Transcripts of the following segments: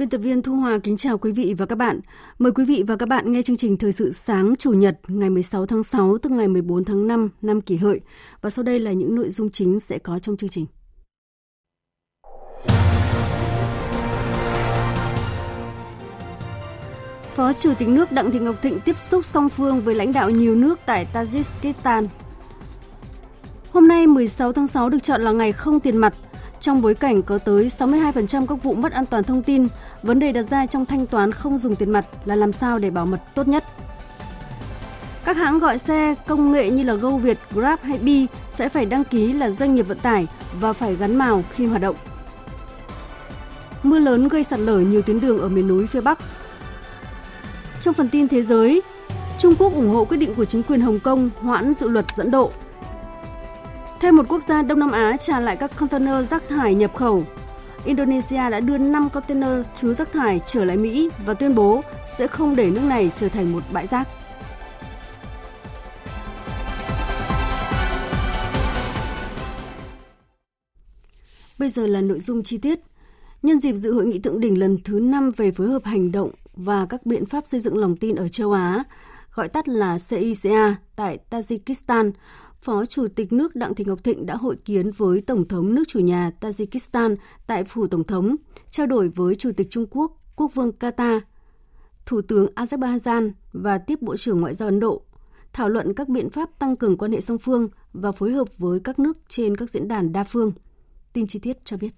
Biên tập viên Thu Hòa kính chào quý vị và các bạn. Mời quý vị và các bạn nghe chương trình Thời sự sáng, Chủ nhật, ngày 16 tháng 6 tức ngày 14 tháng 5 năm kỷ hợi. Và sau đây là những nội dung chính sẽ có trong chương trình. Phó Chủ tịch nước Đặng Thị Ngọc Thịnh tiếp xúc song phương với lãnh đạo nhiều nước tại Tajikistan. Hôm nay 16 tháng 6 được chọn là ngày không tiền mặt trong bối cảnh có tới 62% các vụ mất an toàn thông tin, vấn đề đặt ra trong thanh toán không dùng tiền mặt là làm sao để bảo mật tốt nhất. Các hãng gọi xe công nghệ như là Go Việt, Grab hay Bi sẽ phải đăng ký là doanh nghiệp vận tải và phải gắn màu khi hoạt động. Mưa lớn gây sạt lở nhiều tuyến đường ở miền núi phía Bắc. Trong phần tin thế giới, Trung Quốc ủng hộ quyết định của chính quyền Hồng Kông hoãn dự luật dẫn độ Thêm một quốc gia Đông Nam Á trả lại các container rác thải nhập khẩu. Indonesia đã đưa 5 container chứa rác thải trở lại Mỹ và tuyên bố sẽ không để nước này trở thành một bãi rác. Bây giờ là nội dung chi tiết. Nhân dịp dự hội nghị thượng đỉnh lần thứ 5 về phối hợp hành động và các biện pháp xây dựng lòng tin ở châu Á, gọi tắt là CICA tại Tajikistan, Phó Chủ tịch nước Đặng Thị Ngọc Thịnh đã hội kiến với Tổng thống nước chủ nhà Tajikistan tại Phủ Tổng thống, trao đổi với Chủ tịch Trung Quốc, Quốc vương Qatar, Thủ tướng Azerbaijan và tiếp Bộ trưởng Ngoại giao Ấn Độ, thảo luận các biện pháp tăng cường quan hệ song phương và phối hợp với các nước trên các diễn đàn đa phương. Tin chi tiết cho biết.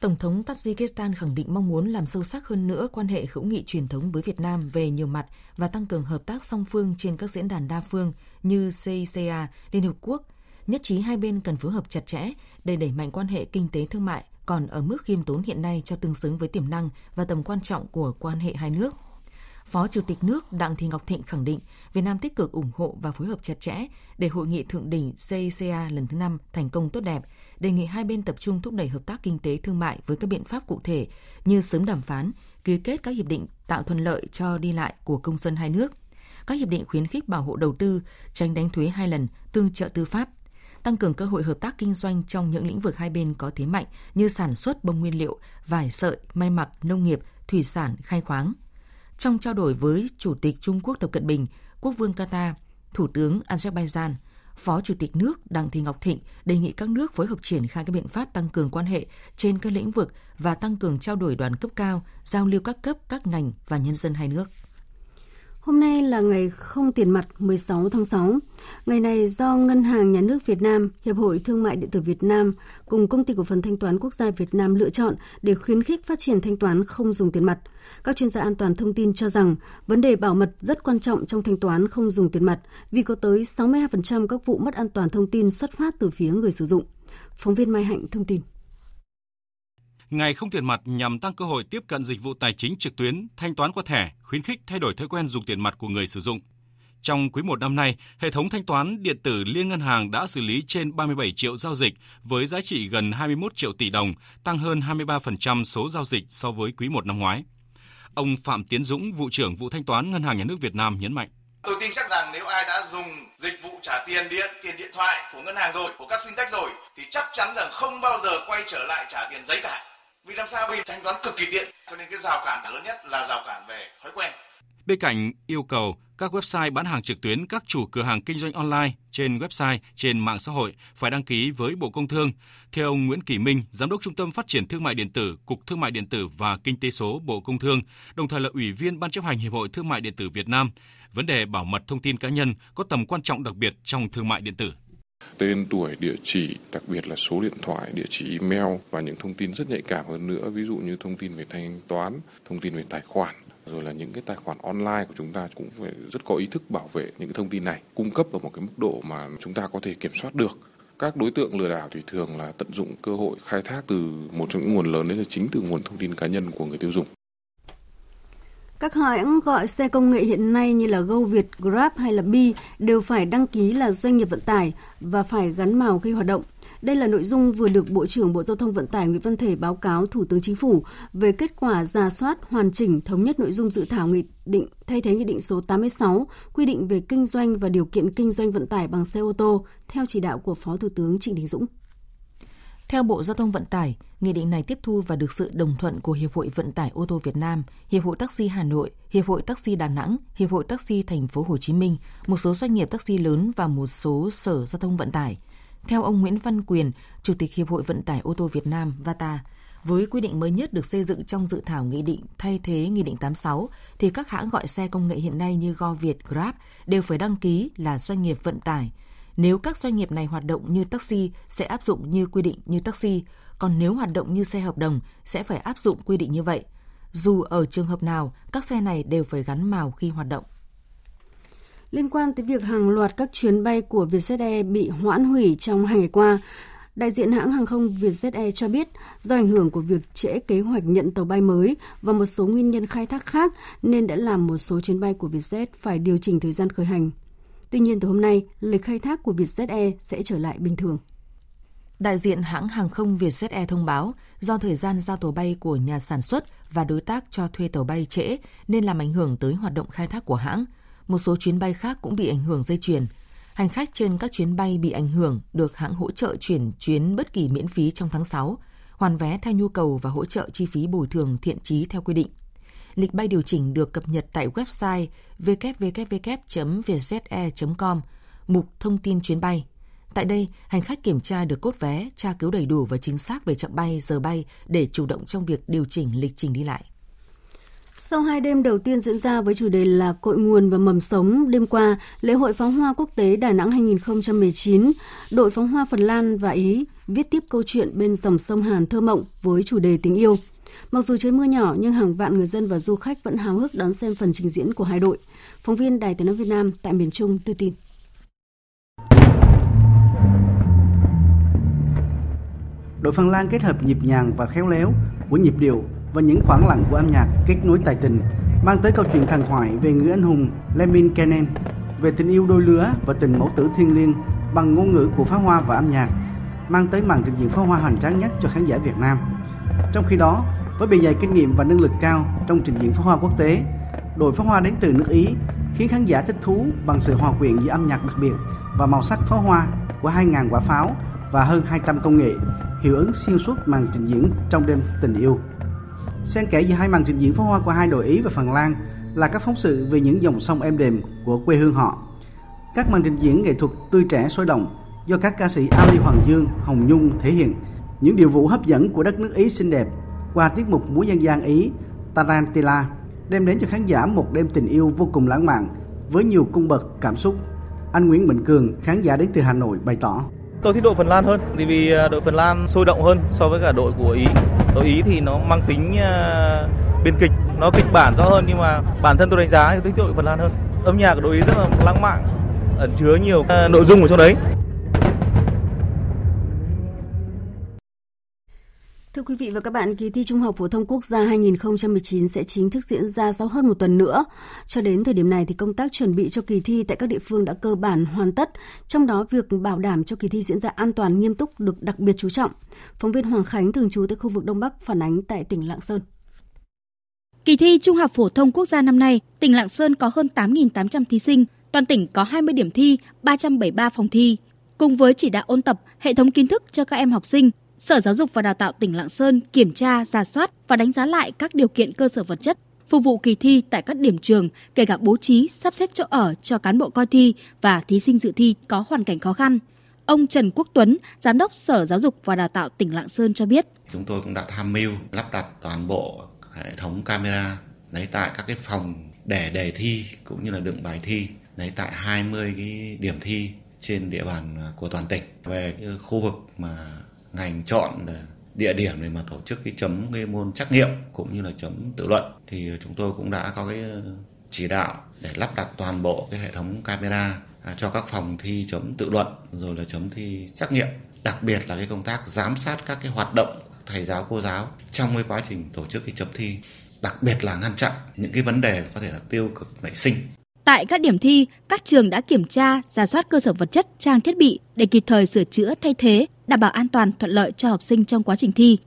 Tổng thống Tajikistan khẳng định mong muốn làm sâu sắc hơn nữa quan hệ hữu nghị truyền thống với Việt Nam về nhiều mặt và tăng cường hợp tác song phương trên các diễn đàn đa phương như CICA, Liên Hợp Quốc, nhất trí hai bên cần phối hợp chặt chẽ để đẩy mạnh quan hệ kinh tế thương mại còn ở mức khiêm tốn hiện nay cho tương xứng với tiềm năng và tầm quan trọng của quan hệ hai nước. Phó Chủ tịch nước Đặng Thị Ngọc Thịnh khẳng định Việt Nam tích cực ủng hộ và phối hợp chặt chẽ để hội nghị thượng đỉnh CICA lần thứ năm thành công tốt đẹp, đề nghị hai bên tập trung thúc đẩy hợp tác kinh tế thương mại với các biện pháp cụ thể như sớm đàm phán, ký kết các hiệp định tạo thuận lợi cho đi lại của công dân hai nước, các hiệp định khuyến khích bảo hộ đầu tư, tránh đánh thuế hai lần, tương trợ tư pháp, tăng cường cơ hội hợp tác kinh doanh trong những lĩnh vực hai bên có thế mạnh như sản xuất bông nguyên liệu, vải sợi, may mặc, nông nghiệp, thủy sản, khai khoáng. Trong trao đổi với Chủ tịch Trung Quốc Tập Cận Bình, Quốc vương Qatar, Thủ tướng Azerbaijan, Phó Chủ tịch nước Đặng Thị Ngọc Thịnh đề nghị các nước phối hợp triển khai các biện pháp tăng cường quan hệ trên các lĩnh vực và tăng cường trao đổi đoàn cấp cao, giao lưu các cấp, các ngành và nhân dân hai nước. Hôm nay là ngày không tiền mặt 16 tháng 6. Ngày này do Ngân hàng Nhà nước Việt Nam, Hiệp hội Thương mại điện tử Việt Nam cùng Công ty cổ phần thanh toán quốc gia Việt Nam lựa chọn để khuyến khích phát triển thanh toán không dùng tiền mặt. Các chuyên gia an toàn thông tin cho rằng vấn đề bảo mật rất quan trọng trong thanh toán không dùng tiền mặt vì có tới 62% các vụ mất an toàn thông tin xuất phát từ phía người sử dụng. Phóng viên Mai Hạnh thông tin. Ngày không tiền mặt nhằm tăng cơ hội tiếp cận dịch vụ tài chính trực tuyến, thanh toán qua thẻ, khuyến khích thay đổi thói quen dùng tiền mặt của người sử dụng. Trong quý 1 năm nay, hệ thống thanh toán điện tử Liên ngân hàng đã xử lý trên 37 triệu giao dịch với giá trị gần 21 triệu tỷ đồng, tăng hơn 23% số giao dịch so với quý 1 năm ngoái. Ông Phạm Tiến Dũng, vụ trưởng vụ thanh toán Ngân hàng Nhà nước Việt Nam nhấn mạnh. Tôi tin chắc rằng nếu ai đã dùng dịch vụ trả tiền điện, tiền điện thoại của ngân hàng rồi, của các fintech rồi thì chắc chắn rằng không bao giờ quay trở lại trả tiền giấy cả vì làm sao vì thanh toán cực kỳ tiện cho nên cái rào cản lớn nhất là rào cản về thói quen Bên cạnh yêu cầu các website bán hàng trực tuyến, các chủ cửa hàng kinh doanh online trên website, trên mạng xã hội phải đăng ký với Bộ Công Thương. Theo ông Nguyễn Kỳ Minh, Giám đốc Trung tâm Phát triển Thương mại Điện tử, Cục Thương mại Điện tử và Kinh tế số Bộ Công Thương, đồng thời là Ủy viên Ban chấp hành Hiệp hội Thương mại Điện tử Việt Nam, vấn đề bảo mật thông tin cá nhân có tầm quan trọng đặc biệt trong thương mại điện tử tên tuổi, địa chỉ, đặc biệt là số điện thoại, địa chỉ email và những thông tin rất nhạy cảm hơn nữa, ví dụ như thông tin về thanh toán, thông tin về tài khoản rồi là những cái tài khoản online của chúng ta cũng phải rất có ý thức bảo vệ những cái thông tin này cung cấp ở một cái mức độ mà chúng ta có thể kiểm soát được. Các đối tượng lừa đảo thì thường là tận dụng cơ hội khai thác từ một trong những nguồn lớn đấy là chính từ nguồn thông tin cá nhân của người tiêu dùng các hãng gọi xe công nghệ hiện nay như là GoViet, Grab hay là Bi đều phải đăng ký là doanh nghiệp vận tải và phải gắn màu khi hoạt động. Đây là nội dung vừa được Bộ trưởng Bộ Giao thông Vận tải Nguyễn Văn Thể báo cáo Thủ tướng Chính phủ về kết quả ra soát hoàn chỉnh thống nhất nội dung dự thảo nghị định thay thế nghị định số 86 quy định về kinh doanh và điều kiện kinh doanh vận tải bằng xe ô tô theo chỉ đạo của Phó Thủ tướng Trịnh Đình Dũng. Theo Bộ Giao thông Vận tải, nghị định này tiếp thu và được sự đồng thuận của Hiệp hội Vận tải ô tô Việt Nam, Hiệp hội Taxi Hà Nội, Hiệp hội Taxi Đà Nẵng, Hiệp hội Taxi Thành phố Hồ Chí Minh, một số doanh nghiệp taxi lớn và một số sở giao thông vận tải. Theo ông Nguyễn Văn Quyền, Chủ tịch Hiệp hội Vận tải ô tô Việt Nam VATA, với quy định mới nhất được xây dựng trong dự thảo nghị định thay thế nghị định 86 thì các hãng gọi xe công nghệ hiện nay như Go Việt, Grab đều phải đăng ký là doanh nghiệp vận tải. Nếu các doanh nghiệp này hoạt động như taxi sẽ áp dụng như quy định như taxi, còn nếu hoạt động như xe hợp đồng sẽ phải áp dụng quy định như vậy. Dù ở trường hợp nào, các xe này đều phải gắn màu khi hoạt động. Liên quan tới việc hàng loạt các chuyến bay của Vietjet Air bị hoãn hủy trong hai ngày qua, đại diện hãng hàng không Vietjet Air cho biết do ảnh hưởng của việc trễ kế hoạch nhận tàu bay mới và một số nguyên nhân khai thác khác nên đã làm một số chuyến bay của Vietjet phải điều chỉnh thời gian khởi hành. Tuy nhiên từ hôm nay, lịch khai thác của Vietjet Air sẽ trở lại bình thường. Đại diện hãng hàng không Vietjet Air thông báo do thời gian giao tàu bay của nhà sản xuất và đối tác cho thuê tàu bay trễ nên làm ảnh hưởng tới hoạt động khai thác của hãng – một số chuyến bay khác cũng bị ảnh hưởng dây chuyền. Hành khách trên các chuyến bay bị ảnh hưởng được hãng hỗ trợ chuyển chuyến bất kỳ miễn phí trong tháng 6, hoàn vé theo nhu cầu và hỗ trợ chi phí bồi thường thiện chí theo quy định. Lịch bay điều chỉnh được cập nhật tại website www.vietjetair.com, mục thông tin chuyến bay. Tại đây, hành khách kiểm tra được cốt vé, tra cứu đầy đủ và chính xác về chặng bay, giờ bay để chủ động trong việc điều chỉnh lịch trình đi lại. Sau hai đêm đầu tiên diễn ra với chủ đề là cội nguồn và mầm sống, đêm qua, lễ hội pháo hoa quốc tế Đà Nẵng 2019, đội pháo hoa Phần Lan và Ý viết tiếp câu chuyện bên dòng sông Hàn thơ mộng với chủ đề tình yêu. Mặc dù trời mưa nhỏ nhưng hàng vạn người dân và du khách vẫn háo hức đón xem phần trình diễn của hai đội. Phóng viên Đài Tiếng nói Việt Nam tại miền Trung đưa tin. Đội Phần Lan kết hợp nhịp nhàng và khéo léo của nhịp điệu và những khoảng lặng của âm nhạc kết nối tài tình, mang tới câu chuyện thần thoại về người anh hùng Lemin Kenen, về tình yêu đôi lứa và tình mẫu tử thiêng liêng bằng ngôn ngữ của pháo hoa và âm nhạc, mang tới màn trình diễn pháo hoa hoành tráng nhất cho khán giả Việt Nam. Trong khi đó, với bề dày kinh nghiệm và năng lực cao trong trình diễn pháo hoa quốc tế, đội pháo hoa đến từ nước Ý khiến khán giả thích thú bằng sự hòa quyện giữa âm nhạc đặc biệt và màu sắc pháo hoa của 2.000 quả pháo và hơn 200 công nghệ hiệu ứng xuyên suốt màn trình diễn trong đêm tình yêu. Xen kẽ giữa hai màn trình diễn pháo hoa của hai đội Ý và Phần Lan là các phóng sự về những dòng sông êm đềm của quê hương họ. Các màn trình diễn nghệ thuật tươi trẻ sôi động do các ca sĩ Ali Hoàng Dương, Hồng Nhung thể hiện những điều vụ hấp dẫn của đất nước Ý xinh đẹp qua tiết mục múa dân gian Ý Tarantella đem đến cho khán giả một đêm tình yêu vô cùng lãng mạn với nhiều cung bậc cảm xúc. Anh Nguyễn Mạnh Cường, khán giả đến từ Hà Nội bày tỏ. Tôi thích đội Phần Lan hơn vì vì à, đội Phần Lan sôi động hơn so với cả đội của Ý. Đội Ý thì nó mang tính uh, biên kịch, nó kịch bản rõ hơn nhưng mà bản thân tôi đánh giá thì tôi thích đội Phần Lan hơn. Âm nhạc của đội Ý rất là lãng mạn, ẩn chứa nhiều uh, nội dung ở trong đấy. Thưa quý vị và các bạn, kỳ thi Trung học phổ thông quốc gia 2019 sẽ chính thức diễn ra sau hơn một tuần nữa. Cho đến thời điểm này thì công tác chuẩn bị cho kỳ thi tại các địa phương đã cơ bản hoàn tất, trong đó việc bảo đảm cho kỳ thi diễn ra an toàn nghiêm túc được đặc biệt chú trọng. Phóng viên Hoàng Khánh thường trú tại khu vực Đông Bắc phản ánh tại tỉnh Lạng Sơn. Kỳ thi Trung học phổ thông quốc gia năm nay, tỉnh Lạng Sơn có hơn 8.800 thí sinh, toàn tỉnh có 20 điểm thi, 373 phòng thi. Cùng với chỉ đạo ôn tập, hệ thống kiến thức cho các em học sinh, Sở Giáo dục và Đào tạo tỉnh Lạng Sơn kiểm tra, ra soát và đánh giá lại các điều kiện cơ sở vật chất phục vụ kỳ thi tại các điểm trường, kể cả bố trí, sắp xếp chỗ ở cho cán bộ coi thi và thí sinh dự thi có hoàn cảnh khó khăn. Ông Trần Quốc Tuấn, Giám đốc Sở Giáo dục và Đào tạo tỉnh Lạng Sơn cho biết. Chúng tôi cũng đã tham mưu lắp đặt toàn bộ hệ thống camera lấy tại các cái phòng để đề thi cũng như là đựng bài thi lấy tại 20 cái điểm thi trên địa bàn của toàn tỉnh về khu vực mà ngành chọn địa điểm để mà tổ chức cái chấm cái môn trắc nghiệm cũng như là chấm tự luận, thì chúng tôi cũng đã có cái chỉ đạo để lắp đặt toàn bộ cái hệ thống camera à, cho các phòng thi chấm tự luận rồi là chấm thi trắc nghiệm. Đặc biệt là cái công tác giám sát các cái hoạt động thầy giáo, cô giáo trong cái quá trình tổ chức cái chấm thi, đặc biệt là ngăn chặn những cái vấn đề có thể là tiêu cực nảy sinh. Tại các điểm thi, các trường đã kiểm tra, giả soát cơ sở vật chất, trang thiết bị để kịp thời sửa chữa thay thế, đảm bảo an toàn thuận lợi cho học sinh trong quá trình thi.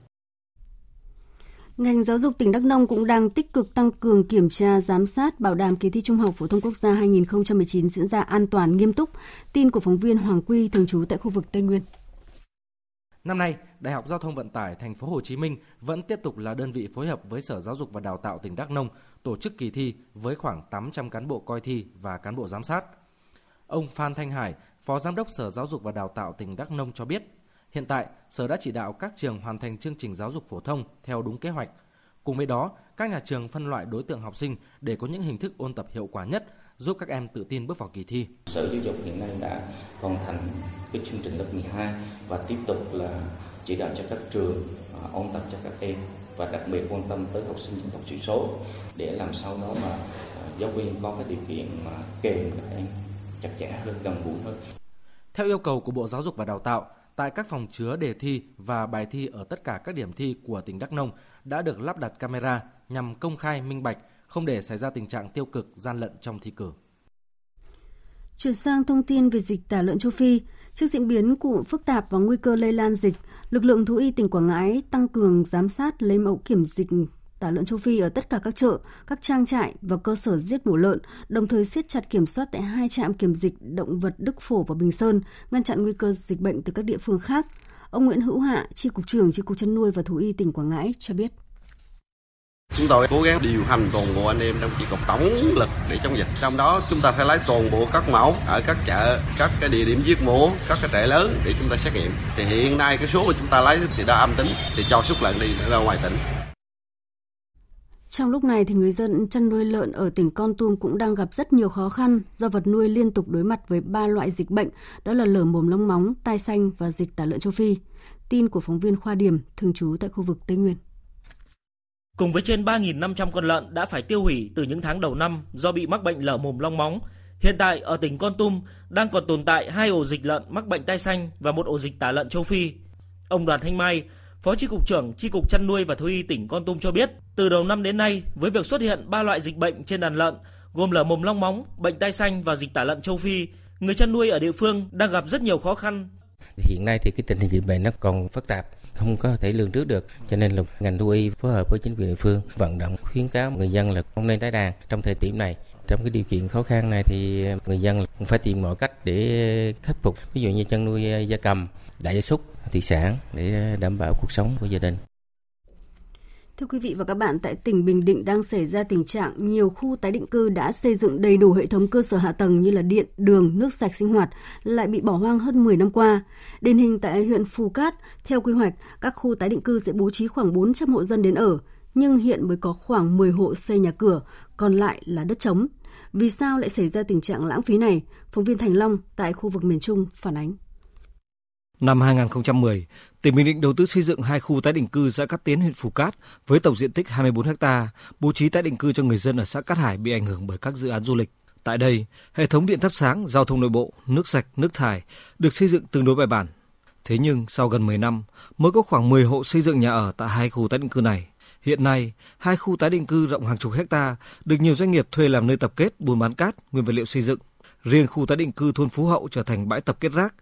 Ngành giáo dục tỉnh Đắk Nông cũng đang tích cực tăng cường kiểm tra, giám sát, bảo đảm kỳ thi Trung học phổ thông quốc gia 2019 diễn ra an toàn, nghiêm túc. Tin của phóng viên Hoàng Quy thường trú tại khu vực Tây Nguyên. Năm nay, Đại học Giao thông Vận tải Thành phố Hồ Chí Minh vẫn tiếp tục là đơn vị phối hợp với Sở Giáo dục và Đào tạo tỉnh Đắk Nông tổ chức kỳ thi với khoảng 800 cán bộ coi thi và cán bộ giám sát. Ông Phan Thanh Hải, Phó Giám đốc Sở Giáo dục và Đào tạo tỉnh Đắk Nông cho biết, hiện tại Sở đã chỉ đạo các trường hoàn thành chương trình giáo dục phổ thông theo đúng kế hoạch. Cùng với đó, các nhà trường phân loại đối tượng học sinh để có những hình thức ôn tập hiệu quả nhất, giúp các em tự tin bước vào kỳ thi. Sở Giáo dục hiện nay đã hoàn thành cái chương trình lớp 12 và tiếp tục là chỉ đạo cho các trường à, ôn tập cho các em và đặc biệt quan tâm tới học sinh dân tộc thiểu số để làm sao đó mà à, giáo viên có cái điều kiện mà kèm các em chặt chẽ hơn gần gũi hơn. Theo yêu cầu của Bộ Giáo dục và Đào tạo, tại các phòng chứa đề thi và bài thi ở tất cả các điểm thi của tỉnh Đắk Nông đã được lắp đặt camera nhằm công khai minh bạch, không để xảy ra tình trạng tiêu cực gian lận trong thi cử. Chuyển sang thông tin về dịch tả lợn châu Phi, trước diễn biến của phức tạp và nguy cơ lây lan dịch, lực lượng thú y tỉnh Quảng Ngãi tăng cường giám sát lấy mẫu kiểm dịch tả lợn châu Phi ở tất cả các chợ, các trang trại và cơ sở giết mổ lợn, đồng thời siết chặt kiểm soát tại hai trạm kiểm dịch động vật Đức Phổ và Bình Sơn, ngăn chặn nguy cơ dịch bệnh từ các địa phương khác. Ông Nguyễn Hữu Hạ, Chi cục trưởng Chi cục chăn nuôi và thú y tỉnh Quảng Ngãi cho biết. Chúng tôi cố gắng điều hành toàn bộ anh em trong chỉ cục tổng lực để chống dịch. Trong đó chúng ta phải lấy toàn bộ các mẫu ở các chợ, các cái địa điểm giết mổ, các cái trại lớn để chúng ta xét nghiệm. Thì hiện nay cái số mà chúng ta lấy thì đã âm tính thì cho xuất lợn đi ra ngoài tỉnh. Trong lúc này thì người dân chăn nuôi lợn ở tỉnh Con Tum cũng đang gặp rất nhiều khó khăn do vật nuôi liên tục đối mặt với ba loại dịch bệnh, đó là lở mồm long móng, tai xanh và dịch tả lợn châu Phi. Tin của phóng viên Khoa Điểm, thường trú tại khu vực Tây Nguyên. Cùng với trên 3.500 con lợn đã phải tiêu hủy từ những tháng đầu năm do bị mắc bệnh lở mồm long móng, hiện tại ở tỉnh Con Tum đang còn tồn tại hai ổ dịch lợn mắc bệnh tai xanh và một ổ dịch tả lợn châu Phi. Ông Đoàn Thanh Mai, Phó Chi cục trưởng Chi cục chăn nuôi và thú y tỉnh Con Tum cho biết, từ đầu năm đến nay, với việc xuất hiện ba loại dịch bệnh trên đàn lợn, gồm lở mồm long móng, bệnh tai xanh và dịch tả lợn châu Phi, người chăn nuôi ở địa phương đang gặp rất nhiều khó khăn. Hiện nay thì cái tình hình dịch bệnh nó còn phức tạp, không có thể lường trước được. Cho nên là ngành thú y phối hợp với chính quyền địa phương vận động, khuyến cáo người dân là không nên tái đàn trong thời điểm này. Trong cái điều kiện khó khăn này thì người dân phải tìm mọi cách để khắc phục. Ví dụ như chăn nuôi gia cầm, đại gia súc, thủy sản để đảm bảo cuộc sống của gia đình. Thưa quý vị và các bạn, tại tỉnh Bình Định đang xảy ra tình trạng nhiều khu tái định cư đã xây dựng đầy đủ hệ thống cơ sở hạ tầng như là điện, đường, nước sạch sinh hoạt lại bị bỏ hoang hơn 10 năm qua. Điển hình tại huyện Phù Cát, theo quy hoạch, các khu tái định cư sẽ bố trí khoảng 400 hộ dân đến ở, nhưng hiện mới có khoảng 10 hộ xây nhà cửa, còn lại là đất trống. Vì sao lại xảy ra tình trạng lãng phí này? Phóng viên Thành Long tại khu vực miền Trung phản ánh. Năm 2010, tỉnh Bình Định đầu tư xây dựng hai khu tái định cư xã Cát Tiến huyện Phú Cát với tổng diện tích 24 ha, bố trí tái định cư cho người dân ở xã Cát Hải bị ảnh hưởng bởi các dự án du lịch. Tại đây, hệ thống điện thắp sáng, giao thông nội bộ, nước sạch, nước thải được xây dựng tương đối bài bản. Thế nhưng sau gần 10 năm, mới có khoảng 10 hộ xây dựng nhà ở tại hai khu tái định cư này. Hiện nay, hai khu tái định cư rộng hàng chục hecta được nhiều doanh nghiệp thuê làm nơi tập kết buôn bán cát, nguyên vật liệu xây dựng. Riêng khu tái định cư thôn Phú Hậu trở thành bãi tập kết rác,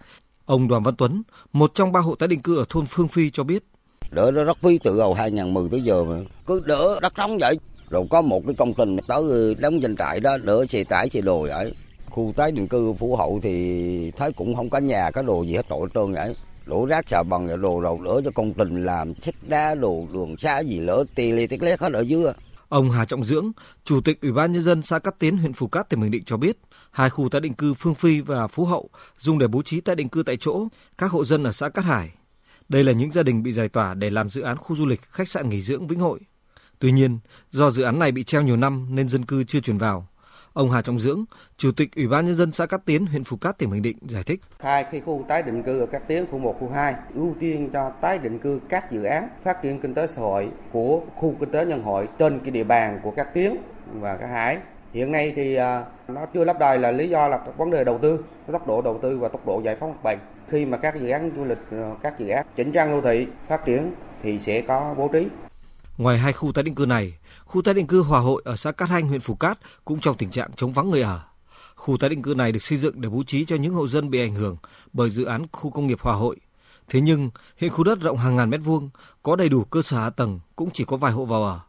Ông Đoàn Văn Tuấn, một trong ba hộ tái định cư ở thôn Phương Phi cho biết. Đỡ nó rất phí từ đầu 2010 tới giờ mà. Cứ đỡ đất trống vậy. Rồi có một cái công trình tới đóng danh trại đó, đỡ xe tải xe đồ vậy. Khu tái định cư Phú Hậu thì thấy cũng không có nhà, có đồ gì hết trội trơn vậy đổ rác xà bằng rồi đồ rồi đỡ cho công trình làm xích đá đồ đường xá gì lỡ tì lì tít lét hết ở dưới Ông Hà Trọng Dưỡng, Chủ tịch Ủy ban Nhân dân xã Cát Tiến, huyện Phù Cát, tỉnh Bình Định cho biết, hai khu tái định cư Phương Phi và Phú Hậu dùng để bố trí tái định cư tại chỗ các hộ dân ở xã Cát Hải. Đây là những gia đình bị giải tỏa để làm dự án khu du lịch, khách sạn nghỉ dưỡng Vĩnh Hội. Tuy nhiên, do dự án này bị treo nhiều năm nên dân cư chưa chuyển vào. Ông Hà Trọng Dưỡng, Chủ tịch Ủy ban nhân dân xã Cát Tiến, huyện Phú Cát, tỉnh Bình Định giải thích. Hai khi khu tái định cư ở Cát Tiến khu 1, khu 2 ưu tiên cho tái định cư các dự án phát triển kinh tế xã hội của khu kinh tế nhân hội trên cái địa bàn của Cát Tiến và Cát Hải. Hiện nay thì à, nó chưa lắp đầy là lý do là các vấn đề đầu tư, tốc độ đầu tư và tốc độ giải phóng mặt bằng. Khi mà các dự án du lịch, à, các dự án chỉnh trang đô thị phát triển thì sẽ có bố trí. Ngoài hai khu tái định cư này, khu tái định cư Hòa Hội ở xã Cát Hanh, huyện Phú Cát cũng trong tình trạng chống vắng người ở. Khu tái định cư này được xây dựng để bố trí cho những hộ dân bị ảnh hưởng bởi dự án khu công nghiệp Hòa Hội. Thế nhưng, hiện khu đất rộng hàng ngàn mét vuông, có đầy đủ cơ sở hạ tầng cũng chỉ có vài hộ vào ở.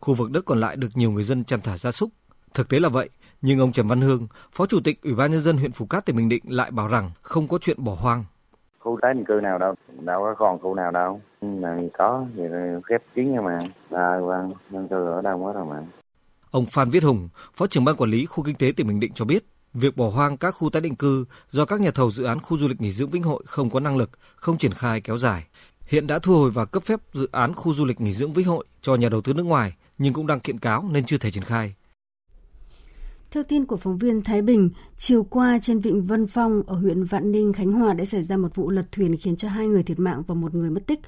Khu vực đất còn lại được nhiều người dân chăn thả gia súc. Thực tế là vậy, nhưng ông Trần Văn Hương, Phó Chủ tịch Ủy ban nhân dân huyện Phú Cát tỉnh Bình Định lại bảo rằng không có chuyện bỏ hoang. Khu tái định cư nào đâu, đâu có còn khu nào đâu. Là có thì khép kín nhưng mà. À, vâng, dân cư ở đâu hết rồi mà. Ông Phan Viết Hùng, Phó trưởng ban quản lý khu kinh tế tỉnh Bình Định cho biết, việc bỏ hoang các khu tái định cư do các nhà thầu dự án khu du lịch nghỉ dưỡng Vĩnh Hội không có năng lực, không triển khai kéo dài. Hiện đã thu hồi và cấp phép dự án khu du lịch nghỉ dưỡng Vĩnh Hội cho nhà đầu tư nước ngoài, nhưng cũng đang kiện cáo nên chưa thể triển khai. Theo tin của phóng viên Thái Bình, chiều qua trên vịnh Vân Phong ở huyện Vạn Ninh, Khánh Hòa đã xảy ra một vụ lật thuyền khiến cho hai người thiệt mạng và một người mất tích.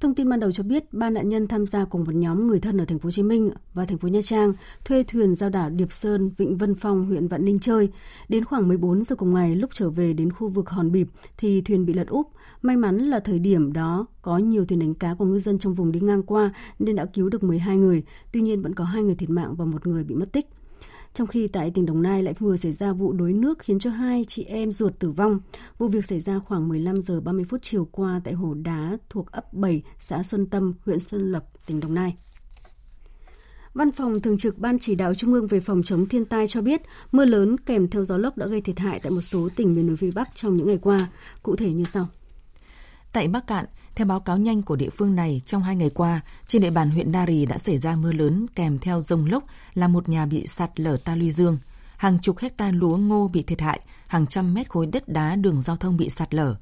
Thông tin ban đầu cho biết ba nạn nhân tham gia cùng một nhóm người thân ở thành phố Hồ Chí Minh và thành phố Nha Trang thuê thuyền giao đảo Điệp Sơn, vịnh Vân Phong, huyện Vạn Ninh chơi. Đến khoảng 14 giờ cùng ngày lúc trở về đến khu vực Hòn Bịp thì thuyền bị lật úp. May mắn là thời điểm đó có nhiều thuyền đánh cá của ngư dân trong vùng đi ngang qua nên đã cứu được 12 người. Tuy nhiên vẫn có hai người thiệt mạng và một người bị mất tích. Trong khi tại tỉnh Đồng Nai lại vừa xảy ra vụ đuối nước khiến cho hai chị em ruột tử vong. Vụ việc xảy ra khoảng 15 giờ 30 phút chiều qua tại hồ đá thuộc ấp 7, xã Xuân Tâm, huyện Xuân Lập, tỉnh Đồng Nai. Văn phòng Thường trực Ban Chỉ đạo Trung ương về phòng chống thiên tai cho biết mưa lớn kèm theo gió lốc đã gây thiệt hại tại một số tỉnh miền núi phía Bắc trong những ngày qua. Cụ thể như sau. Tại Bắc Cạn, theo báo cáo nhanh của địa phương này, trong hai ngày qua, trên địa bàn huyện Nari đã xảy ra mưa lớn kèm theo rông lốc là một nhà bị sạt lở ta luy dương. Hàng chục hecta lúa ngô bị thiệt hại, hàng trăm mét khối đất đá đường giao thông bị sạt lở.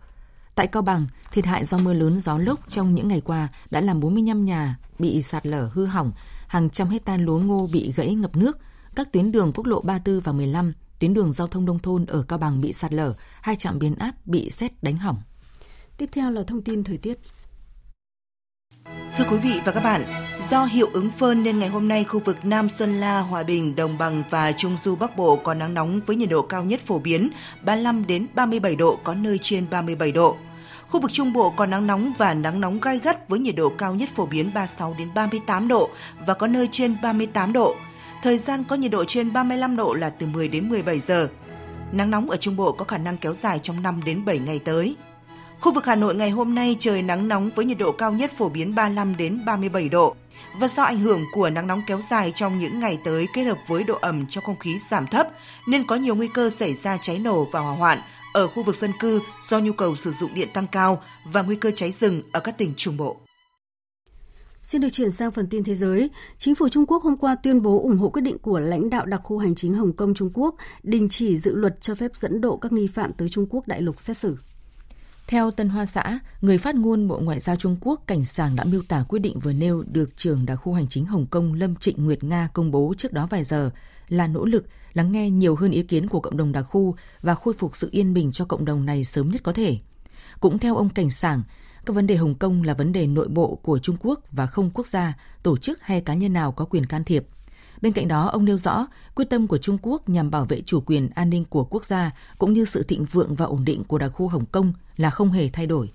Tại Cao Bằng, thiệt hại do mưa lớn gió lốc trong những ngày qua đã làm 45 nhà bị sạt lở hư hỏng, hàng trăm hecta lúa ngô bị gãy ngập nước, các tuyến đường quốc lộ 34 và 15, tuyến đường giao thông nông thôn ở Cao Bằng bị sạt lở, hai trạm biến áp bị xét đánh hỏng. Tiếp theo là thông tin thời tiết. Thưa quý vị và các bạn, do hiệu ứng phơn nên ngày hôm nay khu vực Nam Sơn La, Hòa Bình, Đồng Bằng và Trung Du Bắc Bộ có nắng nóng với nhiệt độ cao nhất phổ biến 35 đến 37 độ, có nơi trên 37 độ. Khu vực Trung Bộ có nắng nóng và nắng nóng gai gắt với nhiệt độ cao nhất phổ biến 36 đến 38 độ và có nơi trên 38 độ. Thời gian có nhiệt độ trên 35 độ là từ 10 đến 17 giờ. Nắng nóng ở Trung Bộ có khả năng kéo dài trong 5 đến 7 ngày tới. Khu vực Hà Nội ngày hôm nay trời nắng nóng với nhiệt độ cao nhất phổ biến 35 đến 37 độ. Và do ảnh hưởng của nắng nóng kéo dài trong những ngày tới kết hợp với độ ẩm trong không khí giảm thấp nên có nhiều nguy cơ xảy ra cháy nổ và hỏa hoạn ở khu vực dân cư do nhu cầu sử dụng điện tăng cao và nguy cơ cháy rừng ở các tỉnh Trung Bộ. Xin được chuyển sang phần tin thế giới. Chính phủ Trung Quốc hôm qua tuyên bố ủng hộ quyết định của lãnh đạo đặc khu hành chính Hồng Kông Trung Quốc đình chỉ dự luật cho phép dẫn độ các nghi phạm tới Trung Quốc đại lục xét xử. Theo Tân Hoa Xã, người phát ngôn Bộ Ngoại giao Trung Quốc Cảnh sảng đã miêu tả quyết định vừa nêu được trưởng đặc khu hành chính Hồng Kông Lâm Trịnh Nguyệt Nga công bố trước đó vài giờ là nỗ lực lắng nghe nhiều hơn ý kiến của cộng đồng đặc khu và khôi phục sự yên bình cho cộng đồng này sớm nhất có thể. Cũng theo ông Cảnh sảng, các vấn đề Hồng Kông là vấn đề nội bộ của Trung Quốc và không quốc gia, tổ chức hay cá nhân nào có quyền can thiệp. Bên cạnh đó, ông nêu rõ quyết tâm của Trung Quốc nhằm bảo vệ chủ quyền an ninh của quốc gia cũng như sự thịnh vượng và ổn định của đặc khu Hồng Kông là không hề thay đổi.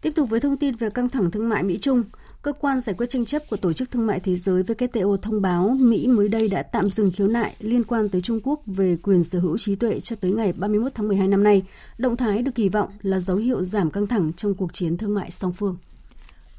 Tiếp tục với thông tin về căng thẳng thương mại Mỹ-Trung, Cơ quan giải quyết tranh chấp của Tổ chức Thương mại Thế giới WTO thông báo Mỹ mới đây đã tạm dừng khiếu nại liên quan tới Trung Quốc về quyền sở hữu trí tuệ cho tới ngày 31 tháng 12 năm nay. Động thái được kỳ vọng là dấu hiệu giảm căng thẳng trong cuộc chiến thương mại song phương.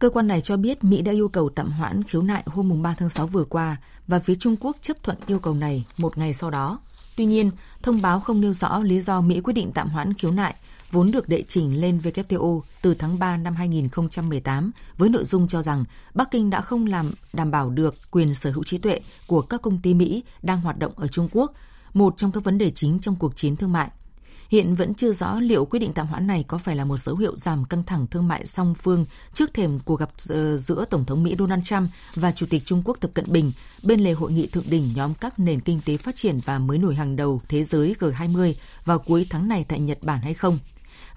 Cơ quan này cho biết Mỹ đã yêu cầu tạm hoãn khiếu nại hôm 3 tháng 6 vừa qua và phía Trung Quốc chấp thuận yêu cầu này một ngày sau đó. Tuy nhiên, thông báo không nêu rõ lý do Mỹ quyết định tạm hoãn khiếu nại vốn được đệ trình lên WTO từ tháng 3 năm 2018 với nội dung cho rằng Bắc Kinh đã không làm đảm bảo được quyền sở hữu trí tuệ của các công ty Mỹ đang hoạt động ở Trung Quốc, một trong các vấn đề chính trong cuộc chiến thương mại. Hiện vẫn chưa rõ liệu quyết định tạm hoãn này có phải là một dấu hiệu giảm căng thẳng thương mại song phương trước thềm cuộc gặp ờ, giữa Tổng thống Mỹ Donald Trump và Chủ tịch Trung Quốc Tập Cận Bình bên lề hội nghị thượng đỉnh nhóm các nền kinh tế phát triển và mới nổi hàng đầu thế giới G20 vào cuối tháng này tại Nhật Bản hay không.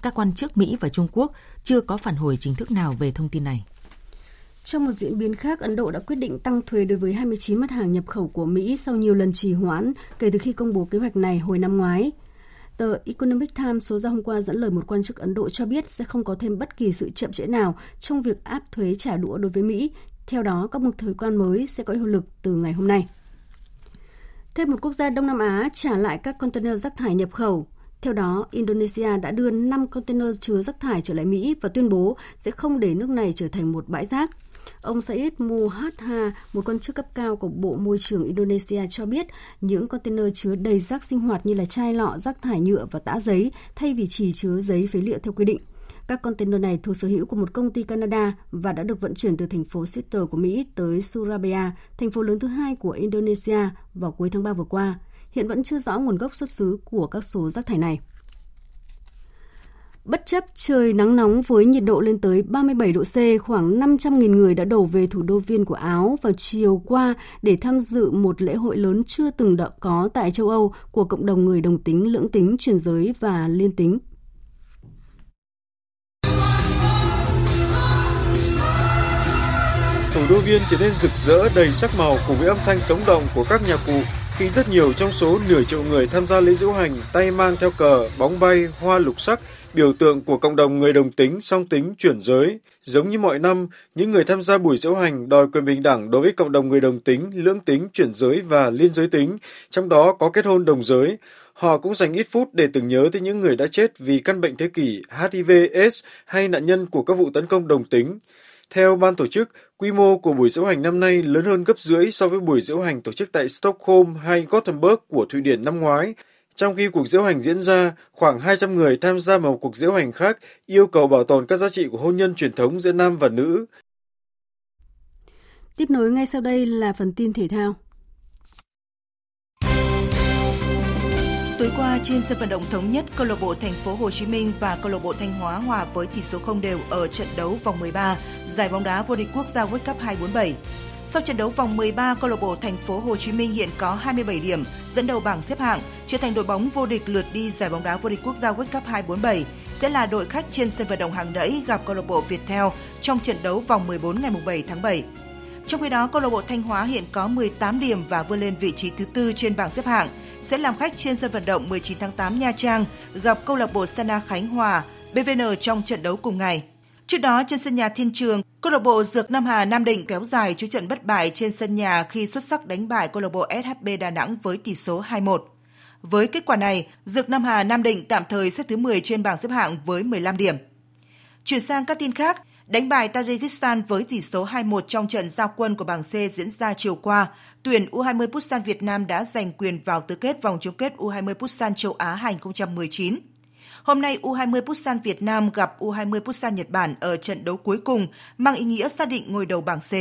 Các quan chức Mỹ và Trung Quốc chưa có phản hồi chính thức nào về thông tin này. Trong một diễn biến khác, Ấn Độ đã quyết định tăng thuế đối với 29 mặt hàng nhập khẩu của Mỹ sau nhiều lần trì hoãn kể từ khi công bố kế hoạch này hồi năm ngoái. Tờ Economic Times số ra hôm qua dẫn lời một quan chức Ấn Độ cho biết sẽ không có thêm bất kỳ sự chậm trễ nào trong việc áp thuế trả đũa đối với Mỹ. Theo đó, các mức thuế quan mới sẽ có hiệu lực từ ngày hôm nay. Thêm một quốc gia Đông Nam Á trả lại các container rác thải nhập khẩu. Theo đó, Indonesia đã đưa 5 container chứa rác thải trở lại Mỹ và tuyên bố sẽ không để nước này trở thành một bãi rác. Ông Said Muhadha, một quan chức cấp cao của Bộ Môi trường Indonesia cho biết những container chứa đầy rác sinh hoạt như là chai lọ, rác thải nhựa và tã giấy thay vì chỉ chứa giấy phế liệu theo quy định. Các container này thuộc sở hữu của một công ty Canada và đã được vận chuyển từ thành phố Seattle của Mỹ tới Surabaya, thành phố lớn thứ hai của Indonesia vào cuối tháng 3 vừa qua. Hiện vẫn chưa rõ nguồn gốc xuất xứ của các số rác thải này. Bất chấp trời nắng nóng với nhiệt độ lên tới 37 độ C, khoảng 500.000 người đã đổ về thủ đô Viên của Áo vào chiều qua để tham dự một lễ hội lớn chưa từng đã có tại châu Âu của cộng đồng người đồng tính, lưỡng tính, chuyển giới và liên tính. Thủ đô Viên trở nên rực rỡ đầy sắc màu cùng với âm thanh sống động của các nhạc cụ khi rất nhiều trong số nửa triệu người tham gia lễ diễu hành tay mang theo cờ, bóng bay, hoa lục sắc biểu tượng của cộng đồng người đồng tính, song tính, chuyển giới. Giống như mọi năm, những người tham gia buổi diễu hành đòi quyền bình đẳng đối với cộng đồng người đồng tính, lưỡng tính, chuyển giới và liên giới tính, trong đó có kết hôn đồng giới. Họ cũng dành ít phút để tưởng nhớ tới những người đã chết vì căn bệnh thế kỷ HIV/AIDS hay nạn nhân của các vụ tấn công đồng tính. Theo ban tổ chức, quy mô của buổi diễu hành năm nay lớn hơn gấp rưỡi so với buổi diễu hành tổ chức tại Stockholm hay Gothenburg của Thụy Điển năm ngoái. Trong khi cuộc diễu hành diễn ra, khoảng 200 người tham gia vào một cuộc diễu hành khác yêu cầu bảo tồn các giá trị của hôn nhân truyền thống giữa nam và nữ. Tiếp nối ngay sau đây là phần tin thể thao. Tối qua trên sân vận động thống nhất, câu lạc bộ Thành phố Hồ Chí Minh và câu lạc bộ Thanh Hóa hòa với tỷ số không đều ở trận đấu vòng 13 giải bóng đá vô địch quốc gia World Cup 2047. Sau trận đấu vòng 13, câu lạc bộ Thành phố Hồ Chí Minh hiện có 27 điểm, dẫn đầu bảng xếp hạng, trở thành đội bóng vô địch lượt đi giải bóng đá vô địch quốc gia World Cup 247 sẽ là đội khách trên sân vận động hàng đẫy gặp câu lạc bộ Viettel trong trận đấu vòng 14 ngày 7 tháng 7. Trong khi đó, câu lạc bộ Thanh Hóa hiện có 18 điểm và vươn lên vị trí thứ tư trên bảng xếp hạng, sẽ làm khách trên sân vận động 19 tháng 8 Nha Trang gặp câu lạc bộ Sana Khánh Hòa BVN trong trận đấu cùng ngày. Trước đó trên sân nhà Thiên Trường, câu lạc bộ Dược Nam Hà Nam Định kéo dài chuỗi trận bất bại trên sân nhà khi xuất sắc đánh bại câu lạc bộ SHB Đà Nẵng với tỷ số 2-1. Với kết quả này, Dược Nam Hà Nam Định tạm thời xếp thứ 10 trên bảng xếp hạng với 15 điểm. Chuyển sang các tin khác, đánh bại Tajikistan với tỷ số 2-1 trong trận giao quân của bảng C diễn ra chiều qua, tuyển U20 Busan Việt Nam đã giành quyền vào tứ kết vòng chung kết U20 Busan châu Á 2019. Hôm nay U20 Busan Việt Nam gặp U20 Busan Nhật Bản ở trận đấu cuối cùng mang ý nghĩa xác định ngôi đầu bảng C.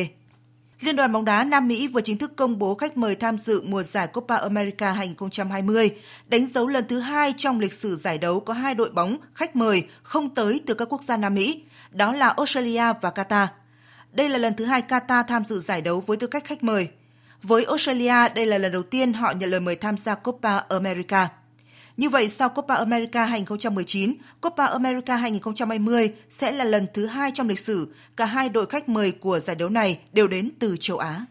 Liên đoàn bóng đá Nam Mỹ vừa chính thức công bố khách mời tham dự mùa giải Copa America 2020, đánh dấu lần thứ hai trong lịch sử giải đấu có hai đội bóng khách mời không tới từ các quốc gia Nam Mỹ, đó là Australia và Qatar. Đây là lần thứ hai Qatar tham dự giải đấu với tư cách khách mời. Với Australia, đây là lần đầu tiên họ nhận lời mời tham gia Copa America. Như vậy, sau Copa America 2019, Copa America 2020 sẽ là lần thứ hai trong lịch sử cả hai đội khách mời của giải đấu này đều đến từ châu Á.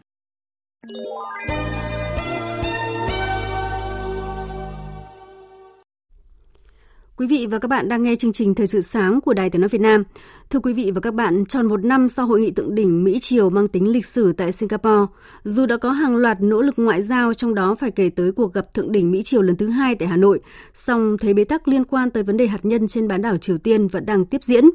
Quý vị và các bạn đang nghe chương trình Thời sự sáng của Đài Tiếng Nói Việt Nam. Thưa quý vị và các bạn, tròn một năm sau hội nghị thượng đỉnh Mỹ-Triều mang tính lịch sử tại Singapore, dù đã có hàng loạt nỗ lực ngoại giao trong đó phải kể tới cuộc gặp thượng đỉnh Mỹ-Triều lần thứ hai tại Hà Nội, song thế bế tắc liên quan tới vấn đề hạt nhân trên bán đảo Triều Tiên vẫn đang tiếp diễn –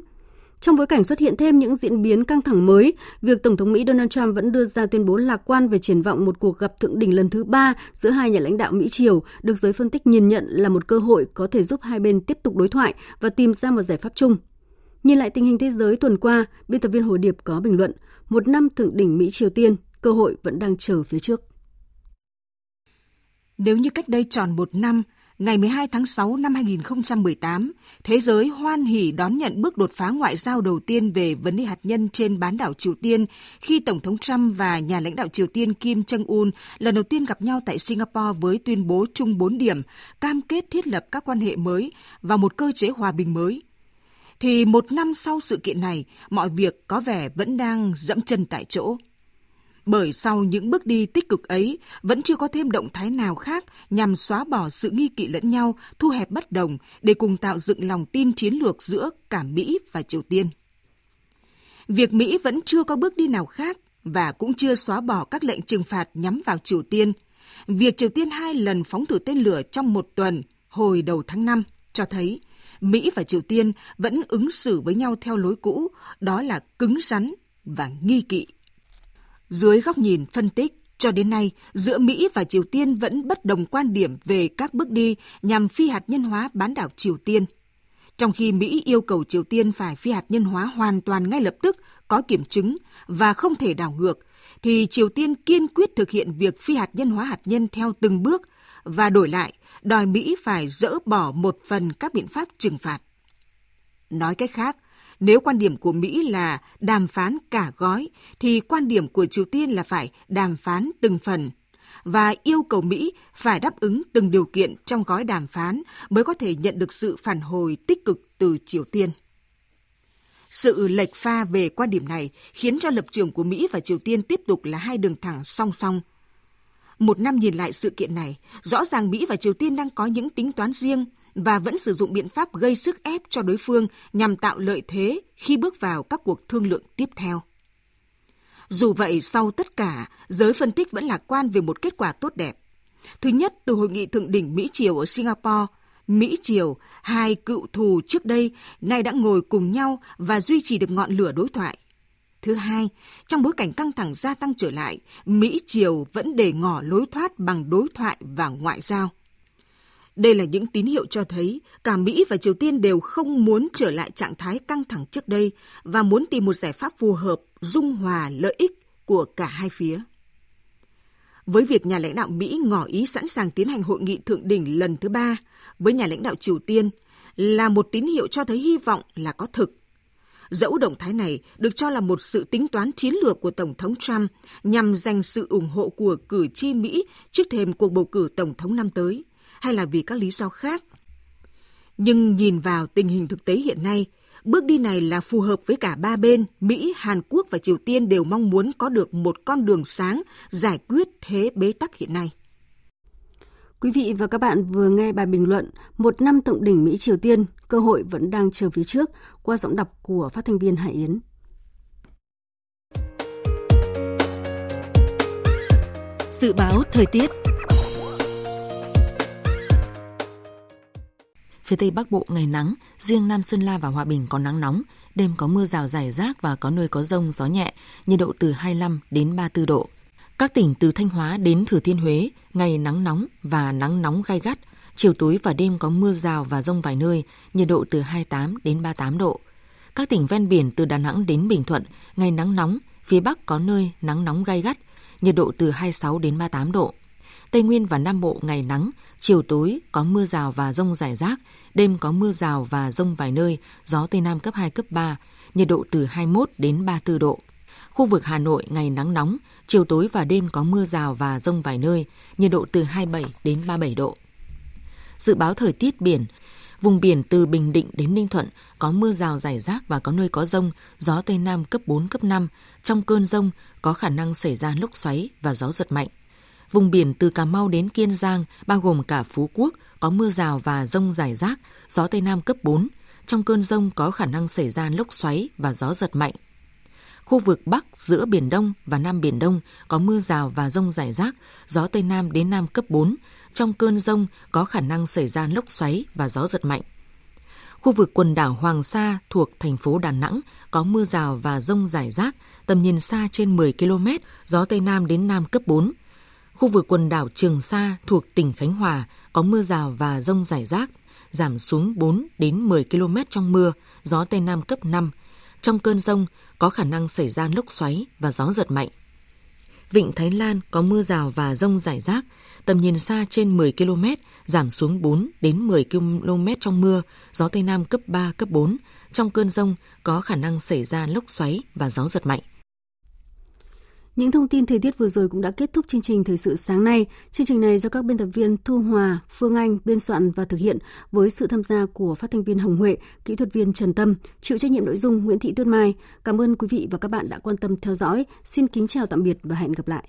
trong bối cảnh xuất hiện thêm những diễn biến căng thẳng mới, việc Tổng thống Mỹ Donald Trump vẫn đưa ra tuyên bố lạc quan về triển vọng một cuộc gặp thượng đỉnh lần thứ ba giữa hai nhà lãnh đạo Mỹ-Triều được giới phân tích nhìn nhận là một cơ hội có thể giúp hai bên tiếp tục đối thoại và tìm ra một giải pháp chung. Nhìn lại tình hình thế giới tuần qua, biên tập viên Hồ Điệp có bình luận, một năm thượng đỉnh Mỹ-Triều Tiên, cơ hội vẫn đang chờ phía trước. Nếu như cách đây tròn một năm, ngày 12 tháng 6 năm 2018, thế giới hoan hỉ đón nhận bước đột phá ngoại giao đầu tiên về vấn đề hạt nhân trên bán đảo Triều Tiên khi Tổng thống Trump và nhà lãnh đạo Triều Tiên Kim Jong-un lần đầu tiên gặp nhau tại Singapore với tuyên bố chung 4 điểm, cam kết thiết lập các quan hệ mới và một cơ chế hòa bình mới. Thì một năm sau sự kiện này, mọi việc có vẻ vẫn đang dẫm chân tại chỗ bởi sau những bước đi tích cực ấy vẫn chưa có thêm động thái nào khác nhằm xóa bỏ sự nghi kỵ lẫn nhau, thu hẹp bất đồng để cùng tạo dựng lòng tin chiến lược giữa cả Mỹ và Triều Tiên. Việc Mỹ vẫn chưa có bước đi nào khác và cũng chưa xóa bỏ các lệnh trừng phạt nhắm vào Triều Tiên. Việc Triều Tiên hai lần phóng thử tên lửa trong một tuần hồi đầu tháng 5 cho thấy Mỹ và Triều Tiên vẫn ứng xử với nhau theo lối cũ, đó là cứng rắn và nghi kỵ. Dưới góc nhìn phân tích, cho đến nay, giữa Mỹ và Triều Tiên vẫn bất đồng quan điểm về các bước đi nhằm phi hạt nhân hóa bán đảo Triều Tiên. Trong khi Mỹ yêu cầu Triều Tiên phải phi hạt nhân hóa hoàn toàn ngay lập tức, có kiểm chứng và không thể đảo ngược, thì Triều Tiên kiên quyết thực hiện việc phi hạt nhân hóa hạt nhân theo từng bước và đổi lại đòi Mỹ phải dỡ bỏ một phần các biện pháp trừng phạt. Nói cách khác, nếu quan điểm của Mỹ là đàm phán cả gói, thì quan điểm của Triều Tiên là phải đàm phán từng phần và yêu cầu Mỹ phải đáp ứng từng điều kiện trong gói đàm phán mới có thể nhận được sự phản hồi tích cực từ Triều Tiên. Sự lệch pha về quan điểm này khiến cho lập trường của Mỹ và Triều Tiên tiếp tục là hai đường thẳng song song. Một năm nhìn lại sự kiện này, rõ ràng Mỹ và Triều Tiên đang có những tính toán riêng và vẫn sử dụng biện pháp gây sức ép cho đối phương nhằm tạo lợi thế khi bước vào các cuộc thương lượng tiếp theo. Dù vậy, sau tất cả, giới phân tích vẫn lạc quan về một kết quả tốt đẹp. Thứ nhất, từ hội nghị thượng đỉnh Mỹ-Triều ở Singapore, Mỹ-Triều, hai cựu thù trước đây nay đã ngồi cùng nhau và duy trì được ngọn lửa đối thoại. Thứ hai, trong bối cảnh căng thẳng gia tăng trở lại, Mỹ-Triều vẫn để ngỏ lối thoát bằng đối thoại và ngoại giao. Đây là những tín hiệu cho thấy cả Mỹ và Triều Tiên đều không muốn trở lại trạng thái căng thẳng trước đây và muốn tìm một giải pháp phù hợp, dung hòa lợi ích của cả hai phía. Với việc nhà lãnh đạo Mỹ ngỏ ý sẵn sàng tiến hành hội nghị thượng đỉnh lần thứ ba với nhà lãnh đạo Triều Tiên là một tín hiệu cho thấy hy vọng là có thực. Dẫu động thái này được cho là một sự tính toán chiến lược của Tổng thống Trump nhằm giành sự ủng hộ của cử tri Mỹ trước thềm cuộc bầu cử Tổng thống năm tới hay là vì các lý do khác. Nhưng nhìn vào tình hình thực tế hiện nay, bước đi này là phù hợp với cả ba bên, Mỹ, Hàn Quốc và Triều Tiên đều mong muốn có được một con đường sáng giải quyết thế bế tắc hiện nay. Quý vị và các bạn vừa nghe bài bình luận Một năm thượng đỉnh Mỹ-Triều Tiên, cơ hội vẫn đang chờ phía trước qua giọng đọc của phát thanh viên Hải Yến. Dự báo thời tiết Phía Tây Bắc Bộ ngày nắng, riêng Nam Sơn La và Hòa Bình có nắng nóng, đêm có mưa rào rải rác và có nơi có rông gió nhẹ, nhiệt độ từ 25 đến 34 độ. Các tỉnh từ Thanh Hóa đến Thừa Thiên Huế, ngày nắng nóng và nắng nóng gai gắt, chiều tối và đêm có mưa rào và rông vài nơi, nhiệt độ từ 28 đến 38 độ. Các tỉnh ven biển từ Đà Nẵng đến Bình Thuận, ngày nắng nóng, phía Bắc có nơi nắng nóng gai gắt, nhiệt độ từ 26 đến 38 độ. Tây Nguyên và Nam Bộ ngày nắng, chiều tối có mưa rào và rông rải rác, đêm có mưa rào và rông vài nơi, gió Tây Nam cấp 2, cấp 3, nhiệt độ từ 21 đến 34 độ. Khu vực Hà Nội ngày nắng nóng, chiều tối và đêm có mưa rào và rông vài nơi, nhiệt độ từ 27 đến 37 độ. Dự báo thời tiết biển, vùng biển từ Bình Định đến Ninh Thuận có mưa rào rải rác và có nơi có rông, gió Tây Nam cấp 4, cấp 5. Trong cơn rông có khả năng xảy ra lốc xoáy và gió giật mạnh. Vùng biển từ Cà Mau đến Kiên Giang, bao gồm cả Phú Quốc, có mưa rào và rông rải rác, gió Tây Nam cấp 4. Trong cơn rông có khả năng xảy ra lốc xoáy và gió giật mạnh. Khu vực Bắc, giữa Biển Đông và Nam Biển Đông có mưa rào và rông rải rác, gió Tây Nam đến Nam cấp 4. Trong cơn rông có khả năng xảy ra lốc xoáy và gió giật mạnh. Khu vực quần đảo Hoàng Sa thuộc thành phố Đà Nẵng có mưa rào và rông rải rác, tầm nhìn xa trên 10 km, gió Tây Nam đến Nam cấp 4. Khu vực quần đảo Trường Sa thuộc tỉnh Khánh Hòa có mưa rào và rông rải rác, giảm xuống 4 đến 10 km trong mưa, gió Tây Nam cấp 5. Trong cơn rông có khả năng xảy ra lốc xoáy và gió giật mạnh. Vịnh Thái Lan có mưa rào và rông rải rác, tầm nhìn xa trên 10 km, giảm xuống 4 đến 10 km trong mưa, gió Tây Nam cấp 3, cấp 4. Trong cơn rông có khả năng xảy ra lốc xoáy và gió giật mạnh. Những thông tin thời tiết vừa rồi cũng đã kết thúc chương trình Thời sự sáng nay. Chương trình này do các biên tập viên Thu Hòa, Phương Anh biên soạn và thực hiện với sự tham gia của phát thanh viên Hồng Huệ, kỹ thuật viên Trần Tâm, chịu trách nhiệm nội dung Nguyễn Thị Tuyết Mai. Cảm ơn quý vị và các bạn đã quan tâm theo dõi. Xin kính chào tạm biệt và hẹn gặp lại.